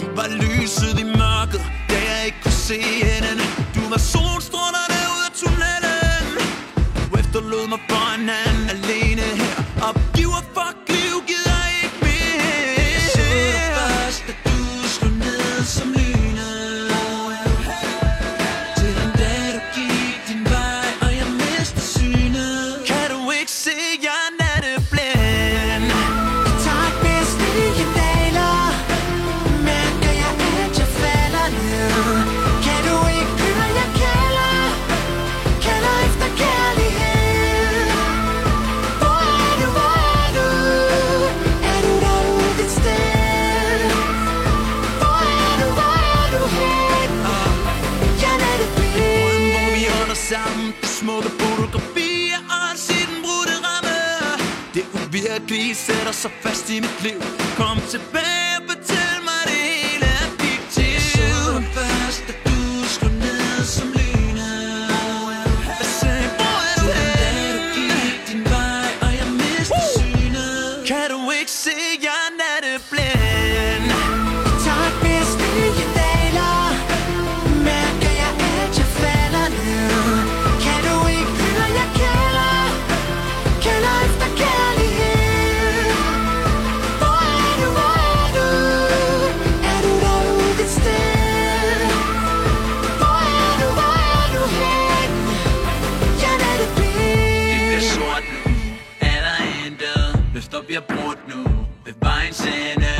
Du var lyset i mørket Da jeg ikke kunne se enden Du var solstrålerne ud af tunnelen. Du efterlod mig for en anden alene her. Opgiver sammen. De smukke fotografier og en den brudte ramme. Det uvirkelige sætter sig fast i mit liv. Kom tilbage og fortæl mig det hele er fiktivt Jeg så dig først, da du slog ned som lynet Jeg sagde, hvor er du hen? du gik din vej, og jeg mistede synet? Kan du ikke se, jeg er natteblind? Intet Løfter bliver brudt nu, ved vejens ende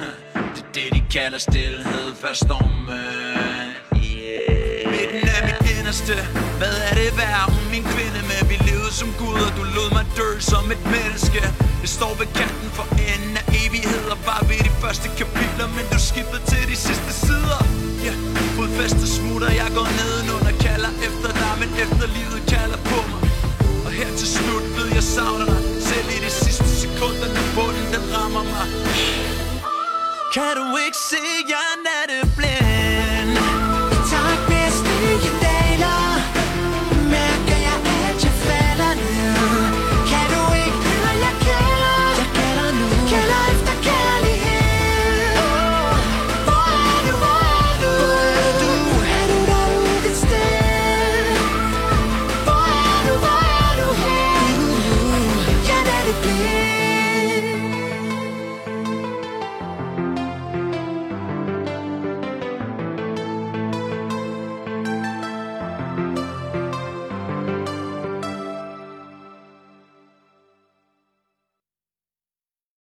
Det er det, de kalder stillhed før stormen yeah. Midten af mit inderste, hvad er det værd? Hun min kvinde med, vi levede som Gud Og du lod mig dø som et menneske Jeg står ved kanten for enden af evigheder Bare ved de første kapitler, men du skiftede til de sidste sider Ja, yeah. fodfæstet smutter, jeg går nedenunder Kalder efter dig, men efterlivet kalder på mig og her til slut ved jeg savner dig Quero que siga now.